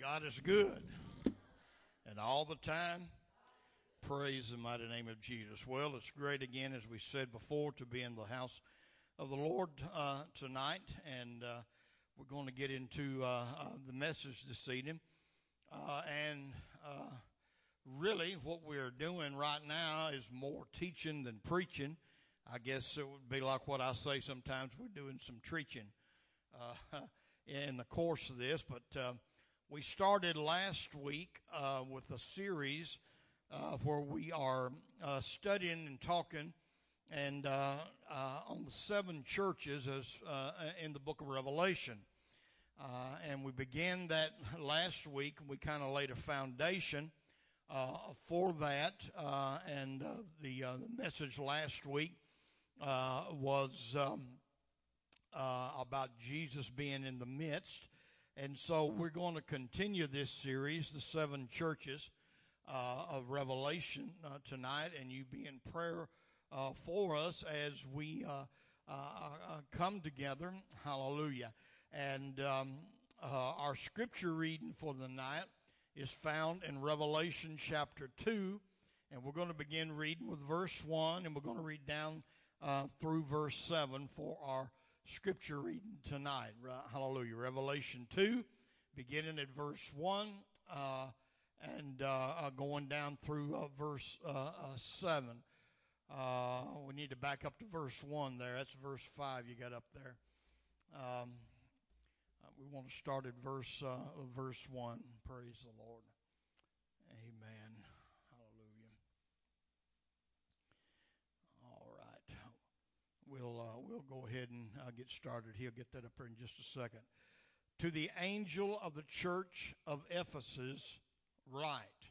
God is good. And all the time, praise the mighty name of Jesus. Well, it's great again, as we said before, to be in the house of the Lord uh, tonight. And uh, we're going to get into uh, uh the message this evening. Uh, and uh, really, what we're doing right now is more teaching than preaching. I guess it would be like what I say sometimes we're doing some preaching in the course of this. But we started last week uh, with a series uh, where we are uh, studying and talking and uh, uh, on the seven churches as uh, in the book of Revelation. and we began that last week. We kind of laid a foundation for that. and the, message last week was um, about Jesus being in the midst. And so we're going to continue this series, the seven churches uh, of Revelation, uh, tonight, and you be in prayer uh, for us as we uh, uh, uh, come together. Hallelujah. And um, our scripture reading for the night is found in Revelation chapter 2, and we're going to begin reading with verse 1, and we're going to read down through verse 7 for our scripture reading tonight. Hallelujah. Revelation 2, beginning at verse 1 uh, and uh, uh going down through uh, verse uh, 7. we need to back up to verse 1 there. That's verse 5 you got up there. Um, we want to start at verse, verse 1. Praise the Lord. Amen. We'll uh, we'll go ahead and uh, get started. He'll get that up here in just a second. To the angel of the church of Ephesus, write: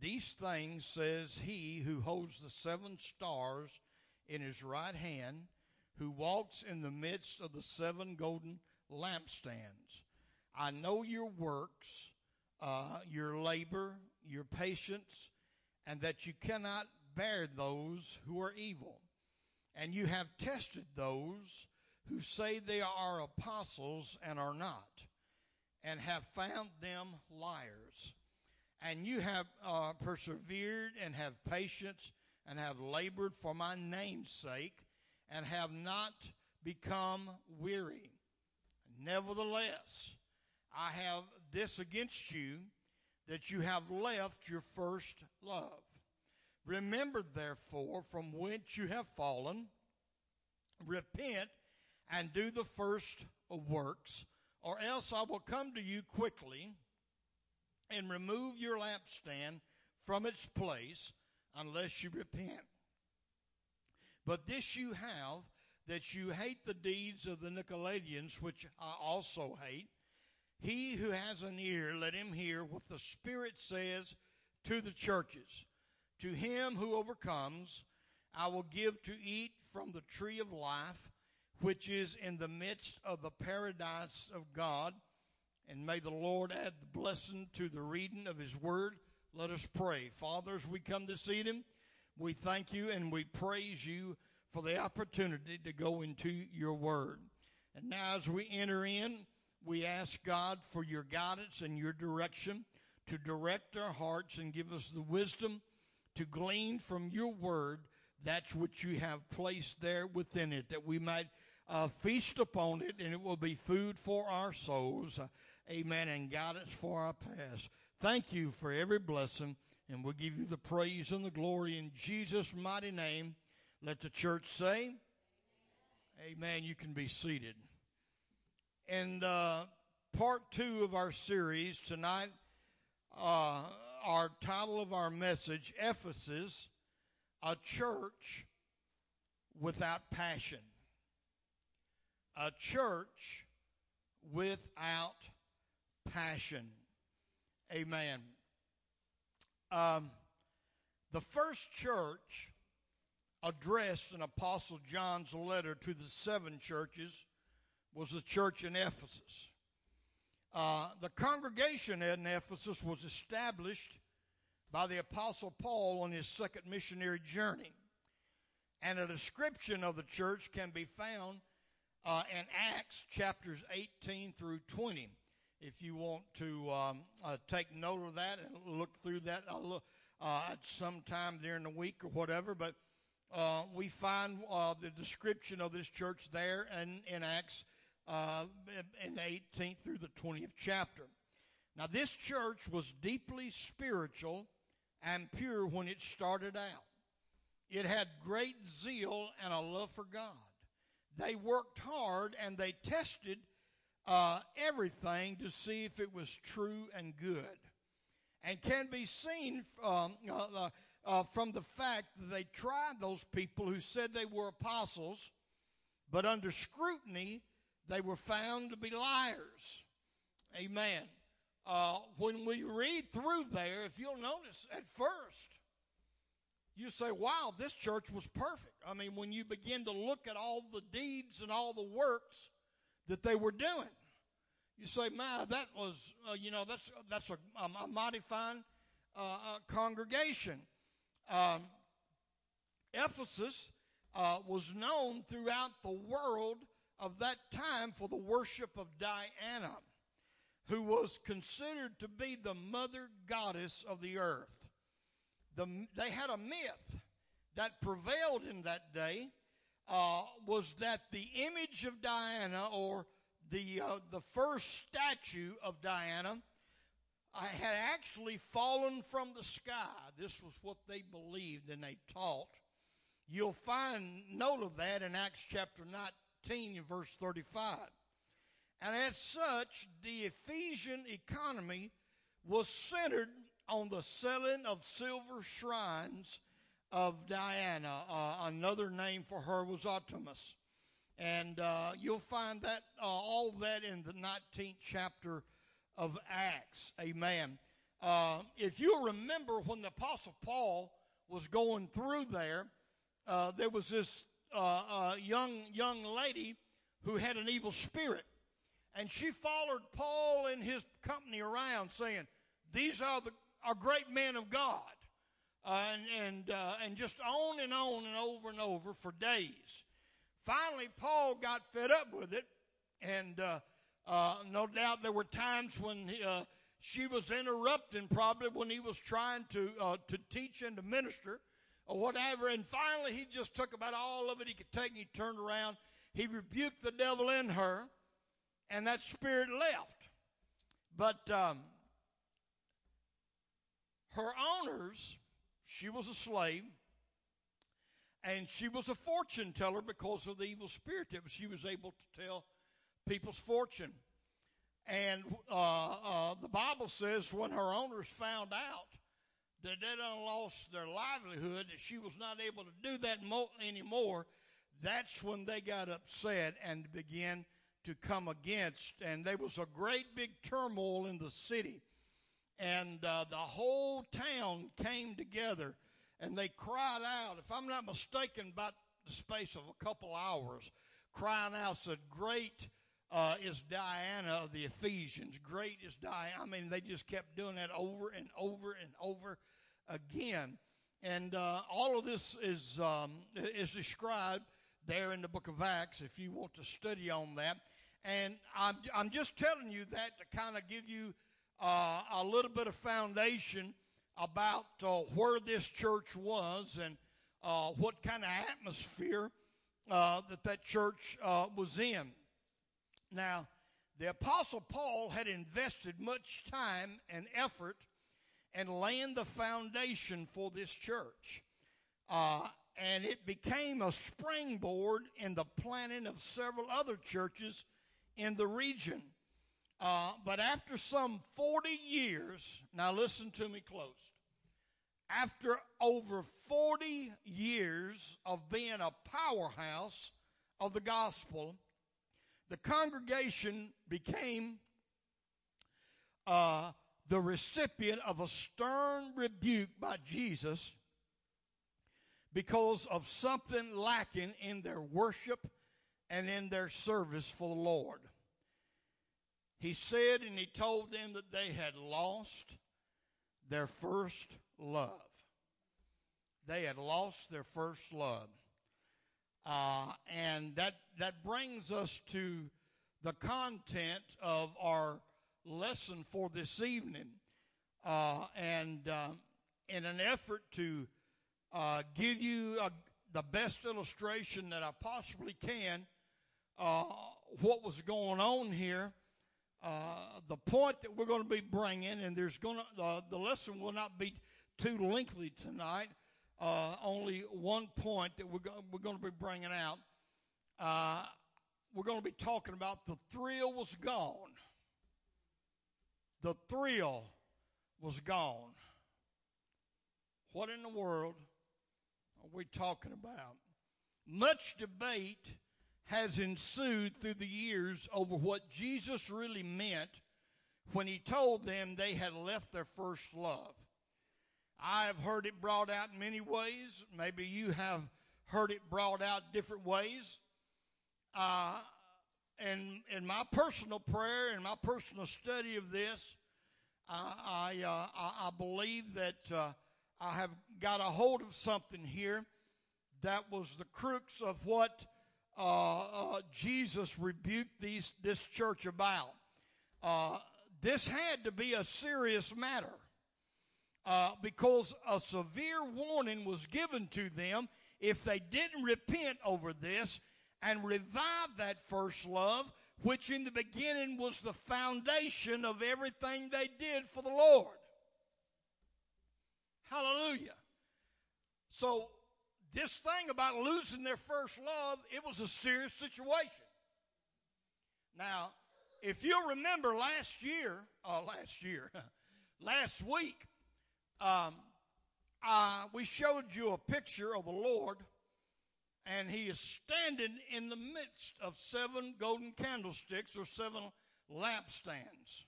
These things says he who holds the seven stars in his right hand, who walks in the midst of the seven golden lampstands. I know your works, uh, your labor, your patience, and that you cannot bear those who are evil and you have tested those who say they are apostles and are not, and have found them liars. And you have uh, persevered and have patience and have labored for my name's sake and have not become weary. Nevertheless, I have this against you that you have left your first love. Remember, therefore, from whence you have fallen, repent and do the first works, or else I will come to you quickly and remove your lampstand from its place unless you repent. But this you have, that you hate the deeds of the Nicolaitans, which I also hate. He who has an ear, let him hear what the Spirit says to the churches. To him who overcomes, I will give to eat from the tree of life, which is in the midst of the paradise of God. And may the Lord add the blessing to the reading of his word. Let us pray. Father, as we come this evening, we thank you and we praise you for the opportunity to go into your word. And now, as we enter in, we ask God for your guidance and your direction to direct our hearts and give us the wisdom to glean from your word that's what you have placed there within it, that we might uh, feast upon it and it will be food for our souls. Uh, amen. And guidance for our past. Thank you for every blessing, and we'll give you the praise and the glory in Jesus' mighty name. Let the church say, Amen. Amen. You can be seated. And uh, part two of our series tonight, uh, our title of our message, Ephesus, a church without passion. A church without passion. Amen. Um, the first church addressed in Apostle John's letter to the seven churches was the church in Ephesus. Uh, the congregation in Ephesus was established by the Apostle Paul on his second missionary journey. And a description of the church can be found uh, in Acts chapters 18 through 20. if you want to um, uh, take note of that and look through that uh, look, uh, at some time during the week or whatever. But uh, we find uh, the description of this church there in, in Acts uh, in the 18th through the 20th chapter. Now, this church was deeply spiritual and pure when it started out. It had great zeal and a love for God. They worked hard and they tested uh, everything to see if it was true and good. And can be seen um, uh, uh, uh, from the fact that they tried those people who said they were apostles, but under scrutiny, they were found to be liars. Amen. Uh, when we read through there, if you'll notice, at first, you say, wow, this church was perfect. I mean, when you begin to look at all the deeds and all the works that they were doing, you say, man, that was, uh, you know, that's, that's a, a mighty fine uh, uh, congregation. Um, Ephesus uh, was known throughout the world of that time for the worship of Diana, who was considered to be the mother goddess of the earth. The, they had a myth that prevailed in that day uh, was that the image of Diana or the, uh, the first statue of Diana uh, had actually fallen from the sky. This was what they believed and they taught. You'll find note of that in Acts chapter 19 verse 35. And as such, the Ephesian economy was centered on the selling of silver shrines of Diana. Uh, another name for her was Artemis. And uh, you'll find that uh, all that in the 19th chapter of Acts. Amen. Uh, if you remember when the Apostle Paul was going through there, uh, there was this uh, uh, young young lady who had an evil spirit, and she followed Paul and his company around, saying, "These are the are great men of God," and and and just on and on and over and over for days. Finally, Paul got fed up with it, and uh, uh, no doubt there were times when uh, she was interrupting, probably when he was trying to uh, to teach and to minister or whatever. And finally, he just took about all of it he could take, and he turned around. He rebuked the devil in her, and that spirit left. But um, her owners, she was a slave and she was a fortune teller because of the evil spirit that she was able to tell people's fortune. And uh, uh, the Bible says when her owners found out that they done lost their livelihood, that she was not able to do that mo- anymore, that's when they got upset and began to come against. And there was a great big turmoil in the city. And uh, the whole town came together and they cried out, if I'm not mistaken, about the space of a couple hours, crying out, said, Great uh, is Diana of the Ephesians. Great is Diana. I mean, they just kept doing that over and over and over again. And uh, all of this is, um, is described there in the book of Acts if you want to study on that. And I'm, I'm just telling you that to kind of give you uh, a little bit of foundation about uh, where this church was and uh, what kind of atmosphere uh, that that church was in. Now, the Apostle Paul had invested much time and effort in laying the foundation for this church. Uh, and it became a springboard in the planning of several other churches in the region. Uh, but after some 40 years, now listen to me close. After over 40 years of being a powerhouse of the gospel, the congregation became uh, the recipient of a stern rebuke by Jesus because of something lacking in their worship and in their service for the Lord. He said and he told them that they had lost their first love. They had lost their first love. Uh, and that, that brings us to the content of our lesson for this evening. Uh, and uh, in an effort to uh, give you a, the best illustration that I possibly can, uh, what was going on here, uh, the point that we're going to be bringing, and there's going to the lesson will not be too lengthy tonight. Uh, only one point that we're, go- we're going to be bringing out. Uh, we're going to be talking about the thrill was gone the thrill was gone. What in the world are we talking about? Much debate has ensued through the years over what Jesus really meant when he told them they had left their first love. I have heard it brought out in many ways. Maybe you have heard it brought out different ways. Uh, and in my personal prayer and my personal study of this, I, I, uh, I believe that uh, I have got a hold of something here that was the crux of what uh, uh Jesus rebuked these, this church about. Uh, this had to be a serious matter uh, because a severe warning was given to them if they didn't repent over this and revive that first love which in the beginning was the foundation of everything they did for the Lord. Hallelujah. So, this thing about losing their first love, it was a serious situation. Now, if you'll remember last year, uh, last year, last week, um, uh, we showed you a picture of the Lord and he is standing in the midst of seven golden candlesticks or seven lampstands.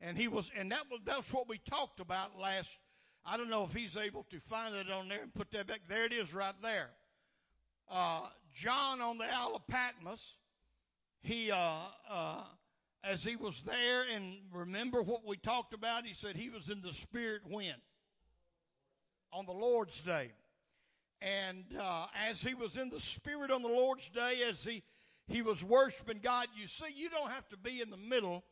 And he was, and that was, that's what we talked about last. I don't know if he's able to find it on there and put that back. There it is right there. Uh, John on the Isle of Patmos, he, uh, uh, as he was there, and remember what we talked about, he said he was in the spirit when? On the Lord's day. And uh, as he was in the Spirit on the Lord's day, as he, he was worshiping God, you see, you don't have to be in the middle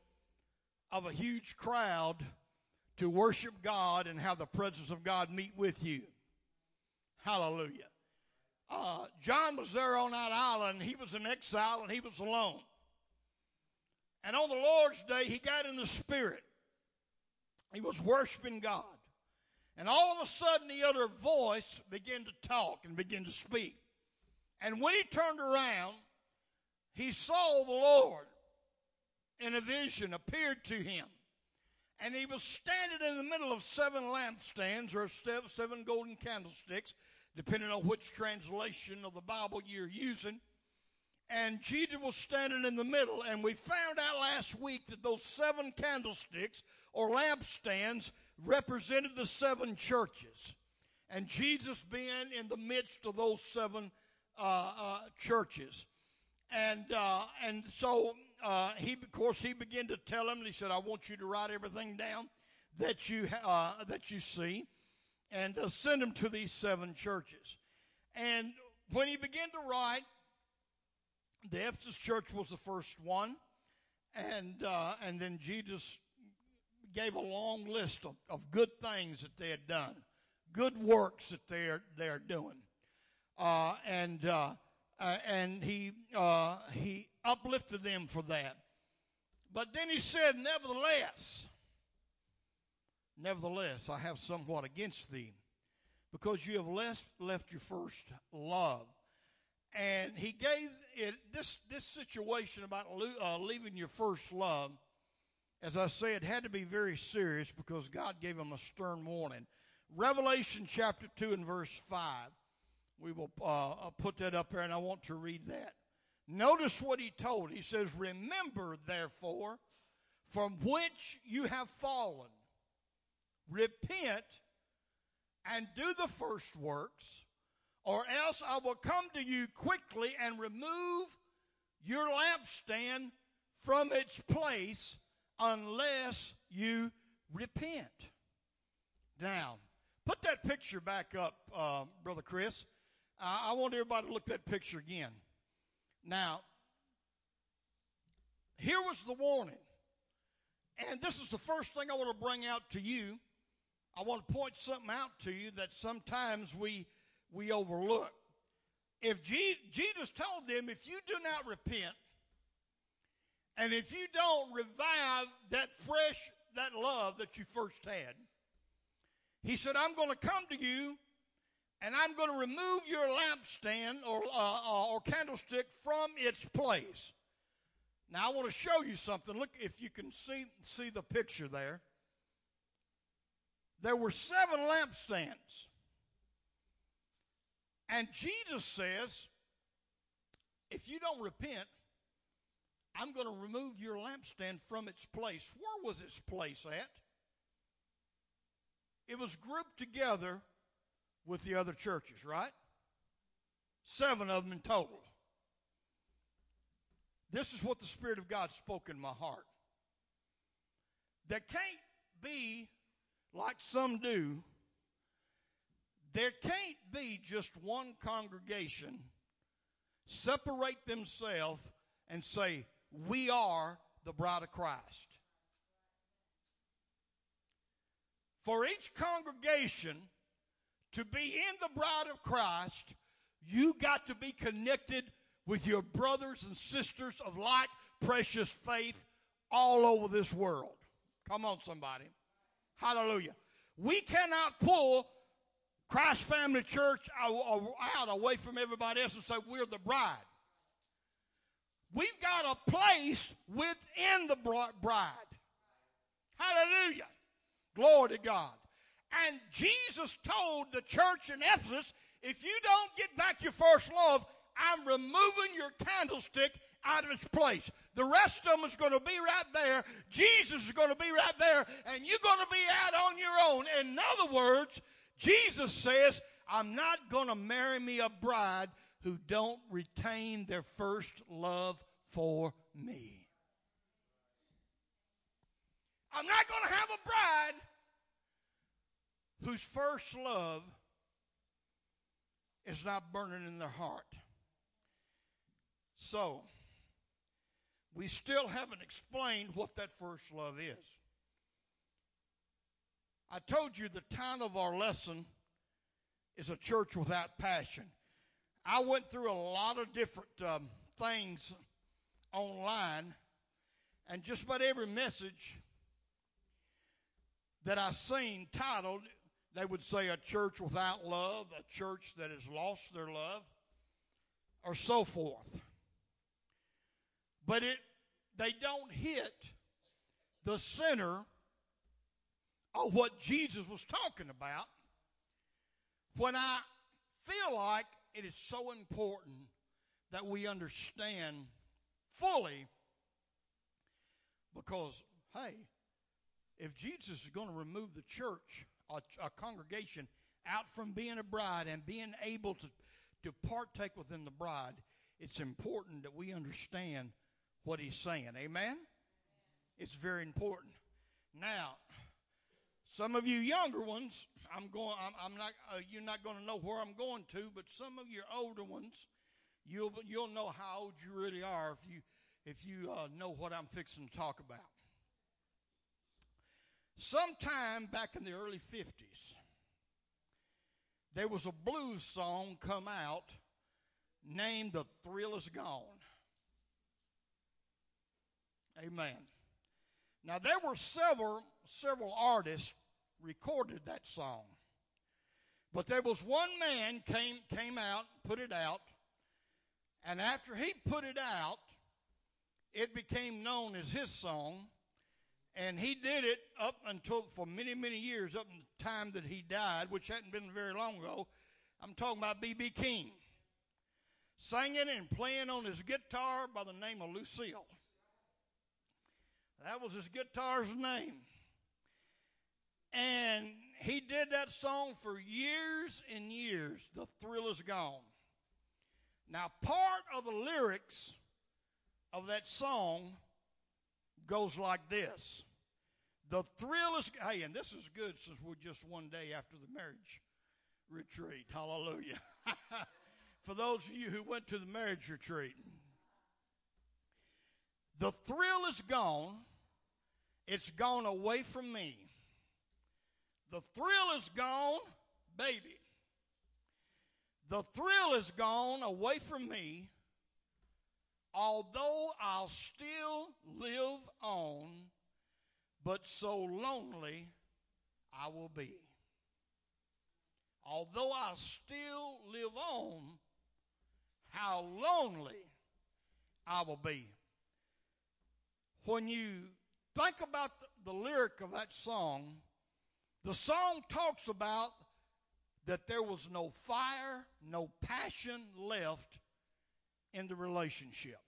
of a huge crowd to worship God and have the presence of God meet with you. Hallelujah. Uh, John was there on that island. He was in exile and he was alone. And on the Lord's day, he got in the Spirit. He was worshiping God. And all of a sudden, the other voice began to talk and begin to speak. And when he turned around, he saw the Lord in a vision appeared to him. And he was standing in the middle of seven lampstands or seven golden candlesticks, depending on which translation of the Bible you're using. And Jesus was standing in the middle. And we found out last week that those seven candlesticks or lampstands represented the seven churches. And Jesus being in the midst of those seven uh, uh, churches. And, uh, and so uh, he, of course, he began to tell him, he said, I want you to write everything down that you, uh, that you see and send them to these seven churches. And when he began to write, the Ephesus church was the first one. And, uh, and then Jesus gave a long list of, of good things that they had done, good works that they're, they're doing. Uh, and, uh, uh, and he, uh, he uplifted them for that. But then he said, Nevertheless, nevertheless, I have somewhat against thee, because you have left, left your first love. And he gave it this, this situation about uh, leaving your first love as I said, had to be very serious because God gave him a stern warning. Revelation chapter 2 and verse 5. We will uh, uh, put that up there, and I want to read that. Notice what he told. He says, Remember, therefore, from which you have fallen, repent and do the first works, or else I will come to you quickly and remove your lampstand from its place unless you repent. Now, put that picture back up, uh, Brother Chris. Uh, I want everybody to look at that picture again. Now, here was the warning. And this is the first thing I want to bring out to you. I want to point something out to you that sometimes we we overlook. If Jesus told them, if you do not repent, and if you don't revive that fresh, that love that you first had, he said, I'm going to come to you and I'm going to remove your lampstand or, uh, uh, or candlestick from its place. Now, I want to show you something. Look, if you can see, see the picture there. There were seven lampstands. And Jesus says, if you don't repent, I'm going to remove your lampstand from its place. Where was its place at? It was grouped together with the other churches, right? Seven of them in total. This is what the Spirit of God spoke in my heart. There can't be, like some do, there can't be just one congregation separate themselves and say, We are the bride of Christ. For each congregation to be in the bride of Christ, you got to be connected with your brothers and sisters of like precious faith all over this world. Come on, somebody. Hallelujah. We cannot pull Christ Family Church out away from everybody else and say we're the bride. We've got a place within the bride. Hallelujah. Glory to God. And Jesus told the church in Ephesus, if you don't get back your first love, I'm removing your candlestick out of its place. The rest of them is going to be right there. Jesus is going to be right there. And you're going to be out on your own. In other words, Jesus says, I'm not going to marry me a bride who don't retain their first love for me. I'm not going to have a bride whose first love is not burning in their heart. So, we still haven't explained what that first love is. I told you the title of our lesson is A Church Without Passion. I went through a lot of different um, things online, and just about every message that I seen titled they would say a church without love, a church that has lost their love, or so forth. But it they don't hit the center of what Jesus was talking about when I feel like it is so important that we understand fully because, hey, if Jesus is going to remove the church a, a congregation out from being a bride and being able to, to partake within the bride, it's important that we understand what he's saying. Amen? It's very important. Now, some of you younger ones, I'm going. I'm, I'm not. Uh, you're not going to know where I'm going to, but some of your older ones, you'll you'll know how old you really are if you if you uh, know what I'm fixing to talk about. Sometime back in the early 50s, there was a blues song come out named The Thrill Is Gone. Amen. Now there were several several artists recorded that song. But there was one man came came out, put it out, and after he put it out, it became known as his song. And he did it up until for many, many years, up in the time that he died, which hadn't been very long ago. I'm talking about B.B. King. Singing and playing on his guitar by the name of Lucille. That was his guitar's name. And he did that song for years and years. The thrill is gone. Now, part of the lyrics of that song goes like this. The thrill is, hey, and this is good since we're just one day after the marriage retreat. Hallelujah. For those of you who went to the marriage retreat, the thrill is gone It's gone away from me. The thrill is gone, baby. The thrill is gone away from me, although I'll still live on, but so lonely I will be. Although I'll still live on, how lonely I will be. When you think about the lyric of that song, the song talks about that there was no fire, no passion left in the relationship.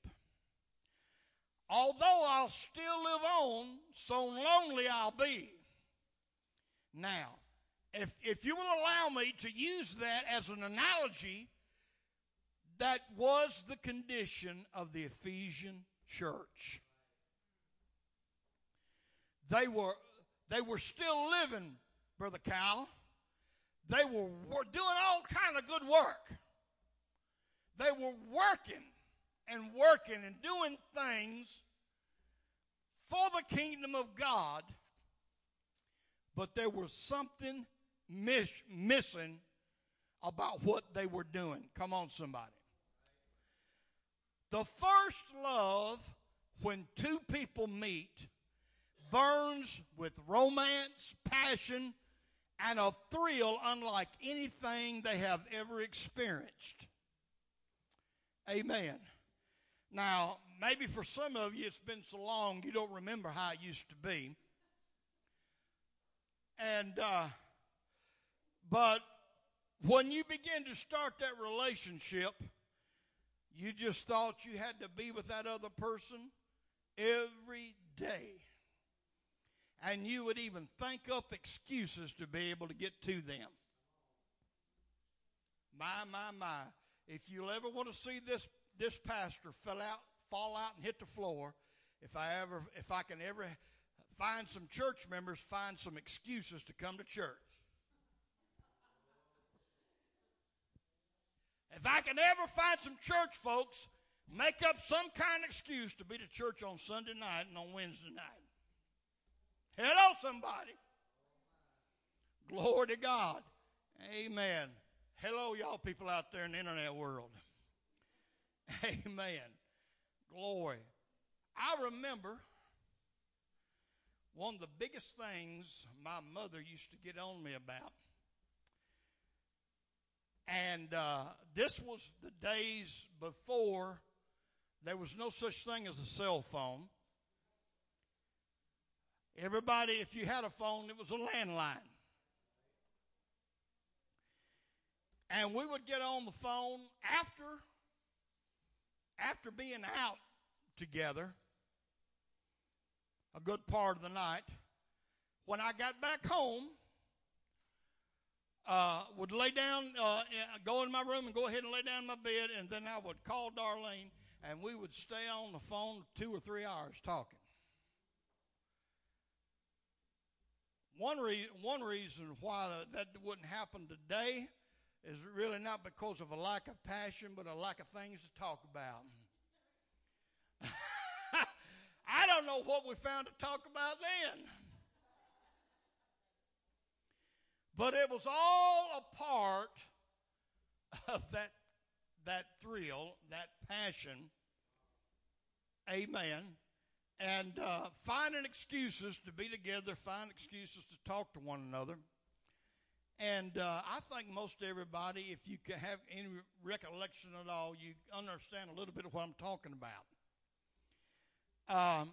Although I'll still live on, so lonely I'll be. Now, if, if you will allow me to use that as an analogy, that was the condition of the Ephesian church. They were, they were still living, Brother Cal. They were, doing all kind of good work. They were working and working and doing things for the kingdom of God, but there was something miss, missing about what they were doing. Come on, somebody. The first love, when two people meet, burns with romance, passion, and a thrill unlike anything they have ever experienced. Amen. Now, maybe for some of you it's been so long you don't remember how it used to be. And, uh, but when you begin to start that relationship, you just thought you had to be with that other person every day and you would even think up excuses to be able to get to them. My, my, my. If you'll ever want to see this, this pastor fell out, fall out and hit the floor, if I ever, if I can ever find some church members, find some excuses to come to church. If I can ever find some church folks, make up some kind of excuse to be to church on Sunday night and on Wednesday night. Hello, somebody. Glory to God. Amen. Hello, y'all people out there in the internet world. Amen. Glory. I remember one of the biggest things my mother used to get on me about. And uh, this was the days before there was no such thing as a cell phone. Everybody, if you had a phone, it was a landline. And we would get on the phone after after being out together a good part of the night. When I got back home, uh, would lay down, uh, go in my room and go ahead and lay down in my bed, and then I would call Darlene, and we would stay on the phone two or three hours talking. One, re- one reason why that wouldn't happen today is really not because of a lack of passion, but a lack of things to talk about. I don't know what we found to talk about then. But it was all a part of that, that thrill, that passion. Amen and uh, finding excuses to be together, finding excuses to talk to one another. And uh, I think most everybody, if you can have any recollection at all, you understand a little bit of what I'm talking about. Um,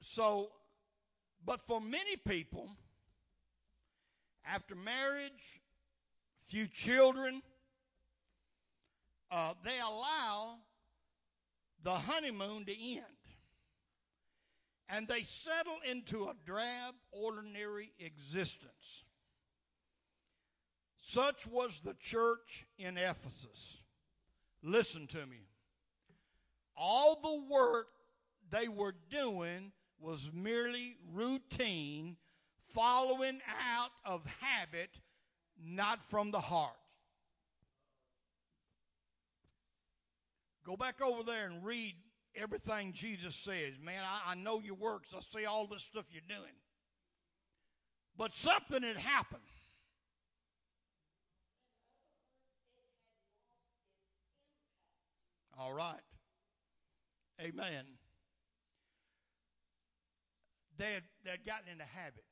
so, but for many people, after marriage, few children, uh, they allow the honeymoon to end and they settle into a drab, ordinary existence. Such was the church in Ephesus. Listen to me. All the work they were doing was merely routine, following out of habit, not from the heart. Go back over there and read everything Jesus says. Man, I, I know your works. I see all this stuff you're doing. But something had happened. All right. Amen. They had, they had gotten in a habit.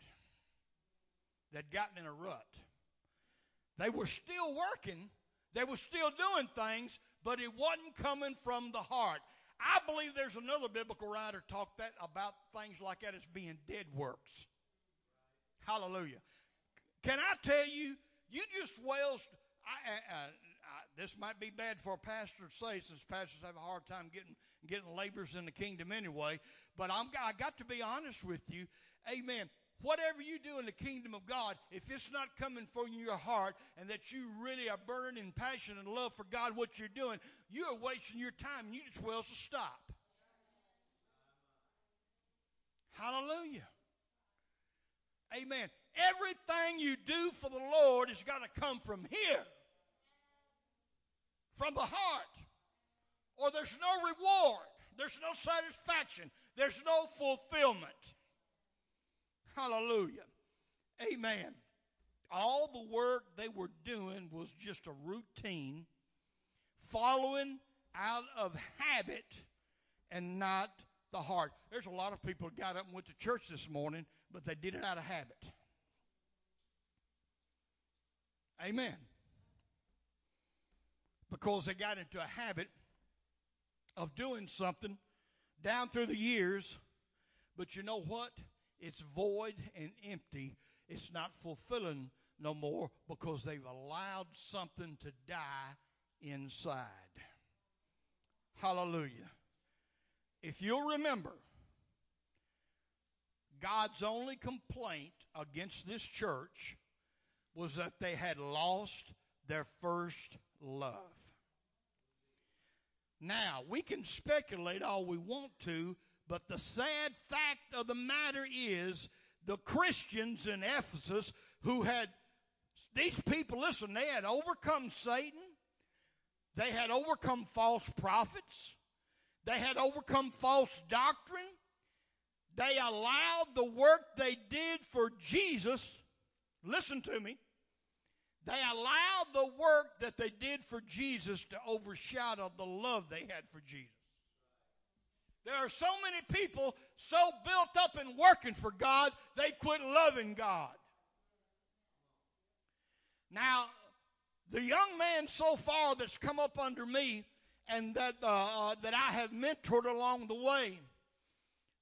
They'd gotten in a rut. They were still working. They were still doing things, but it wasn't coming from the heart. I believe there's another biblical writer talk that about things like that as being dead works. Hallelujah. Can I tell you, you just well, I, I, I, this might be bad for a pastor to say, since pastors have a hard time getting getting laborers in the kingdom anyway. But I'm, I got to be honest with you, Amen. Whatever you do in the kingdom of God, if it's not coming from your heart and that you really are burning in passion and love for God, what you're doing, you are wasting your time and you just well to stop. Hallelujah. Amen. Everything you do for the Lord has got to come from here from the heart, or there's no reward, there's no satisfaction, there's no fulfillment. Hallelujah. Amen. All the work they were doing was just a routine, following out of habit and not the heart. There's a lot of people got up and went to church this morning, but they did it out of habit. Amen because they got into a habit of doing something down through the years. But you know what? It's void and empty. It's not fulfilling no more because they've allowed something to die inside. Hallelujah. If you'll remember, God's only complaint against this church was that they had lost their first love. Now, we can speculate all we want to, but the sad fact of the matter is the Christians in Ephesus who had, these people, listen, they had overcome Satan, they had overcome false prophets, they had overcome false doctrine, they allowed the work they did for Jesus, listen to me, they allowed the work that they did for Jesus to overshadow the love they had for Jesus. There are so many people so built up in working for God, they quit loving God. Now, the young man so far that's come up under me and that, uh, uh, that I have mentored along the way,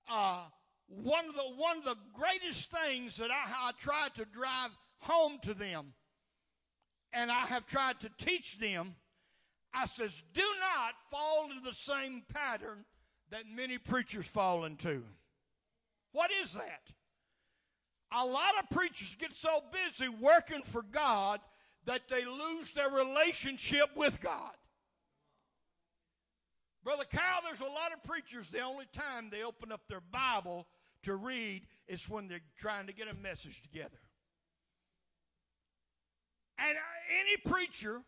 uh, one, of the, one of the greatest things that I, I try to drive home to them and I have tried to teach them. I says, do not fall into the same pattern that many preachers fall into. What is that? A lot of preachers get so busy working for God that they lose their relationship with God. Brother Kyle, there's a lot of preachers, the only time they open up their Bible to read is when they're trying to get a message together. And uh, any preacher,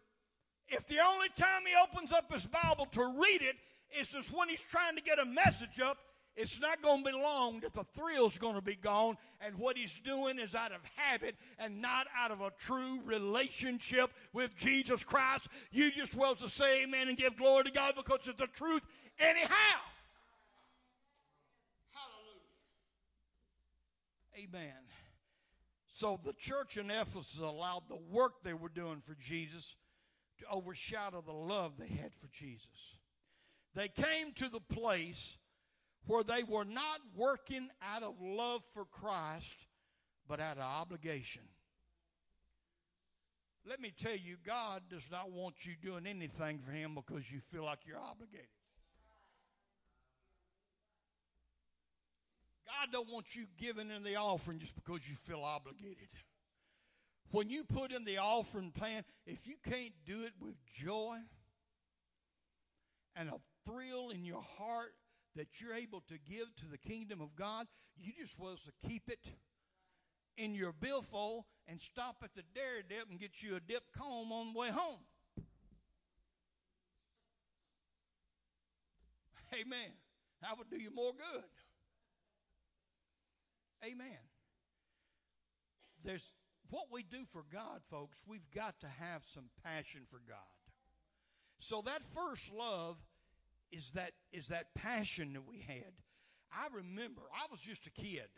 if the only time he opens up his Bible to read it is just when he's trying to get a message up, it's not going to be long that the thrill's going to be gone, and what he's doing is out of habit and not out of a true relationship with Jesus Christ. You just well to say amen and give glory to God because it's the truth anyhow. Hallelujah. Amen. So the church in Ephesus allowed the work they were doing for Jesus to overshadow the love they had for Jesus. They came to the place where they were not working out of love for Christ, but out of obligation. Let me tell you, God does not want you doing anything for Him because you feel like you're obligated. God don't want you giving in the offering just because you feel obligated. When you put in the offering plan, if you can't do it with joy and a thrill in your heart that you're able to give to the kingdom of God, you just was to keep it in your billfold and stop at the dairy dip and get you a dip comb on the way home. Amen. That would do you more good. Amen. There's what we do for God, folks, we've got to have some passion for God. So that first love is that is that passion that we had. I remember I was just a kid.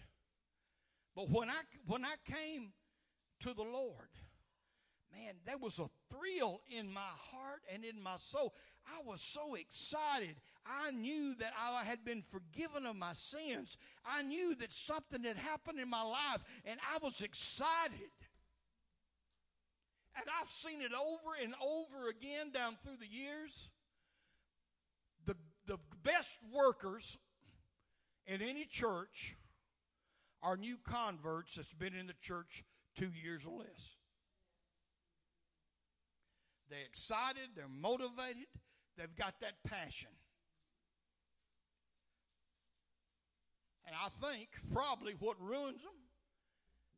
But when I when I came to the Lord, man, there was a thrill in my heart and in my soul. I was so excited. I knew that I had been forgiven of my sins. I knew that something had happened in my life, and I was excited. And I've seen it over and over again down through the years. The, best workers in any church are new converts that's been in the church two years or less. They're excited, they're motivated, they've got that passion. And I think probably what ruins them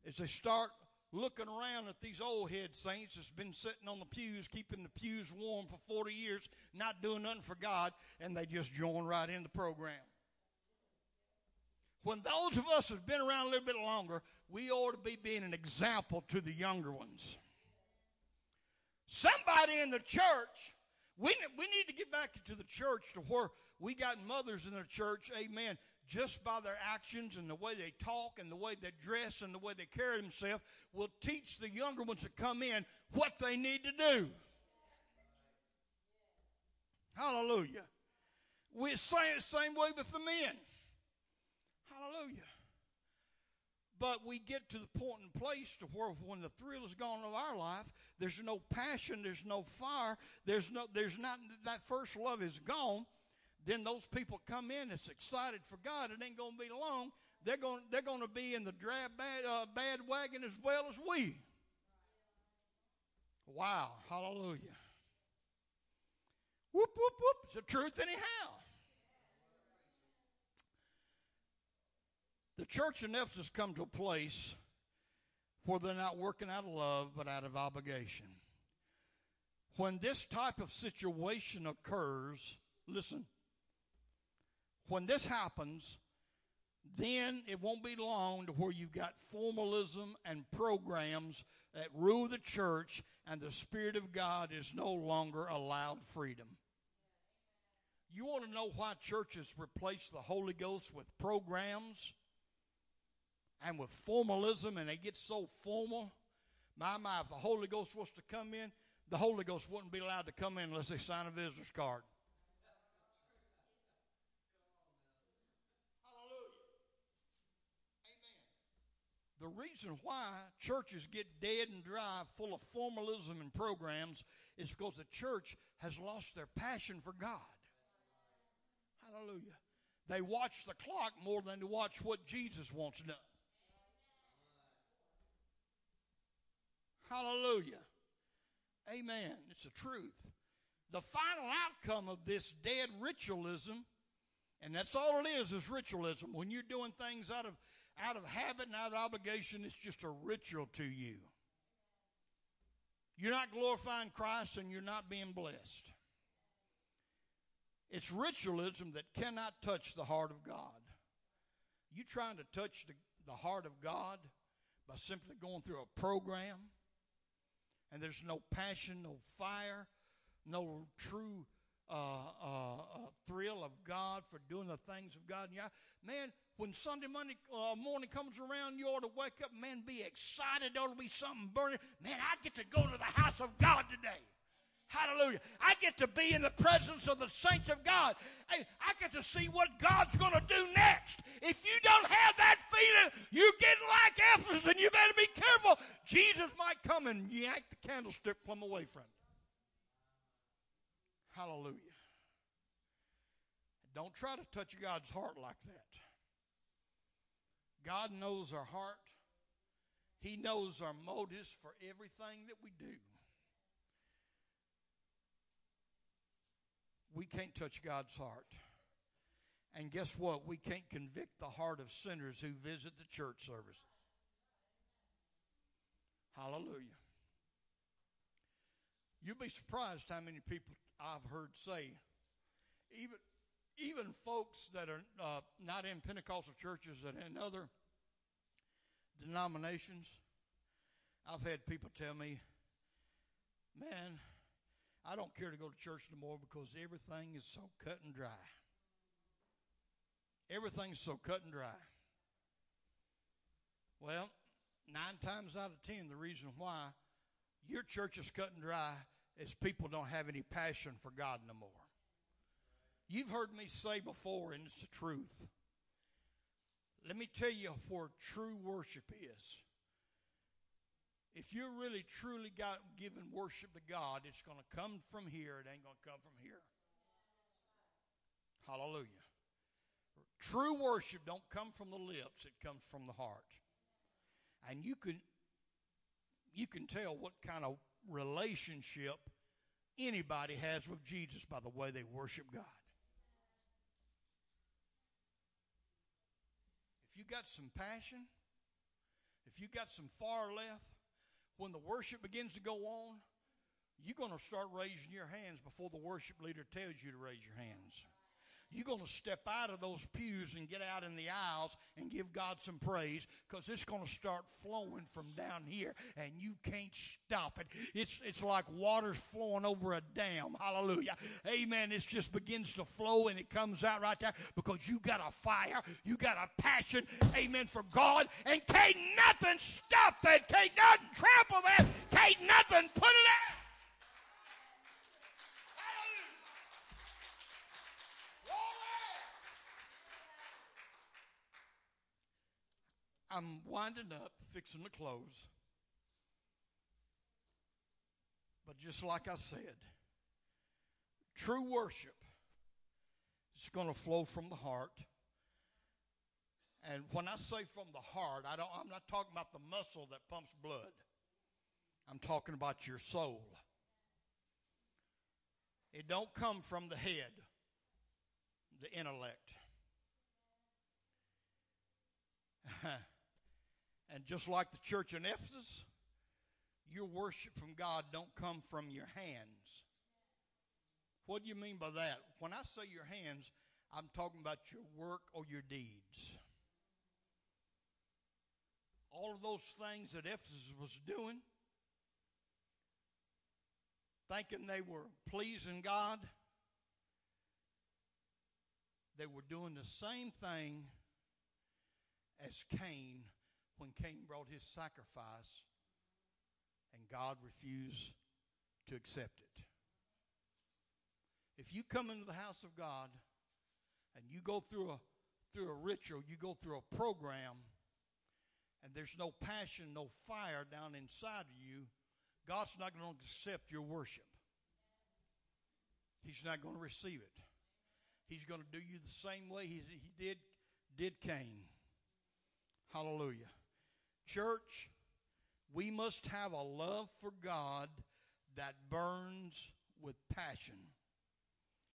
is they start looking around at these old head saints that's been sitting on the pews, keeping the pews warm for 40 years, not doing nothing for God, and they just join right in the program. When those of us have been around a little bit longer, we ought to be being an example to the younger ones. Somebody in the church, we, we need to get back into the church to where we got mothers in the church, amen, just by their actions and the way they talk and the way they dress and the way they carry themselves will teach the younger ones that come in what they need to do. Hallelujah. We say it the same way with the men. Hallelujah. But we get to the point and place to where when the thrill is gone of our life, there's no passion, there's no fire, there's no there's not that first love is gone. Then those people come in that's excited for God. It ain't going to be long. They're going they're going to be in the drab bad uh, bad wagon as well as we. Wow! Hallelujah. Whoop whoop whoop! It's the truth anyhow. The church in Ephesus come to a place where they're not working out of love but out of obligation. When this type of situation occurs, listen, when this happens, then it won't be long to where you've got formalism and programs that rule the church and the Spirit of God is no longer allowed freedom. You want to know why churches replace the Holy Ghost with programs? and with formalism, and they get so formal. My, my, if the Holy Ghost was to come in, the Holy Ghost wouldn't be allowed to come in unless they sign a visitor's card. The reason why churches get dead and dry, full of formalism and programs, is because the church has lost their passion for God. Hallelujah. They watch the clock more than to watch what Jesus wants done. Hallelujah. Amen. It's the truth. The final outcome of this dead ritualism, and that's all it is, is ritualism. When you're doing things out of out of habit and out of obligation, it's just a ritual to you. You're not glorifying Christ and you're not being blessed. It's ritualism that cannot touch the heart of God. You trying to touch the, the heart of God by simply going through a program, and there's no passion, no fire, no true uh, uh, uh, thrill of God for doing the things of God. Yeah, man, when Sunday Monday uh, morning comes around, you ought to wake up, man, be excited. There ought to be something burning. Man, I get to go to the house of God today. Hallelujah. I get to be in the presence of the saints of God. Hey, I get to see what God's going to do next. If you don't have that feeling, you're getting like Ephesus, and you better be careful. Jesus might come and yank the candlestick plumb away from you. Hallelujah. Don't try to touch God's heart like that. God knows our heart. He knows our motives for everything that we do. we can't touch God's heart. And guess what? We can't convict the heart of sinners who visit the church services. Hallelujah. You'll be surprised how many people I've heard say, even even folks that are uh, not in Pentecostal churches and in other denominations, I've had people tell me, man, I don't care to go to church no more because everything is so cut and dry. Everything's so cut and dry. Well, nine times out of ten, the reason why your church is cut and dry is people don't have any passion for God no more. You've heard me say before, and it's the truth. Let me tell you where true worship is. If you're really truly got, giving worship to God, it's going to come from here. It ain't going to come from here. Hallelujah. True worship don't come from the lips, it comes from the heart. And you can you can tell what kind of relationship anybody has with Jesus by the way they worship God. You got some passion, if you got some far left, when the worship begins to go on, you're going to start raising your hands before the worship leader tells you to raise your hands you're going to step out of those pews and get out in the aisles and give God some praise because it's going to start flowing from down here and you can't stop it. It's, it's like water's flowing over a dam. Hallelujah. Amen. It just begins to flow and it comes out right there because you got a fire, you got a passion, amen, for God, and can't nothing stop that, can't nothing trample that, can't nothing put it out. I'm winding up, fixing to close. But just like I said, true worship is going to flow from the heart. And when I say from the heart, I don't, I'm not talking about the muscle that pumps blood. I'm talking about your soul. It don't come from the head, the intellect. And just like the church in Ephesus, your worship from God don't come from your hands. What do you mean by that? When I say your hands, I'm talking about your work or your deeds. All of those things that Ephesus was doing, thinking they were pleasing God, they were doing the same thing as Cain when Cain brought his sacrifice and God refused to accept it. If you come into the house of God and you go through a through a ritual, you go through a program, and there's no passion, no fire down inside of you, God's not going to accept your worship. He's not going to receive it. He's going to do you the same way he, he did did Cain. Hallelujah. Church, we must have a love for God that burns with passion.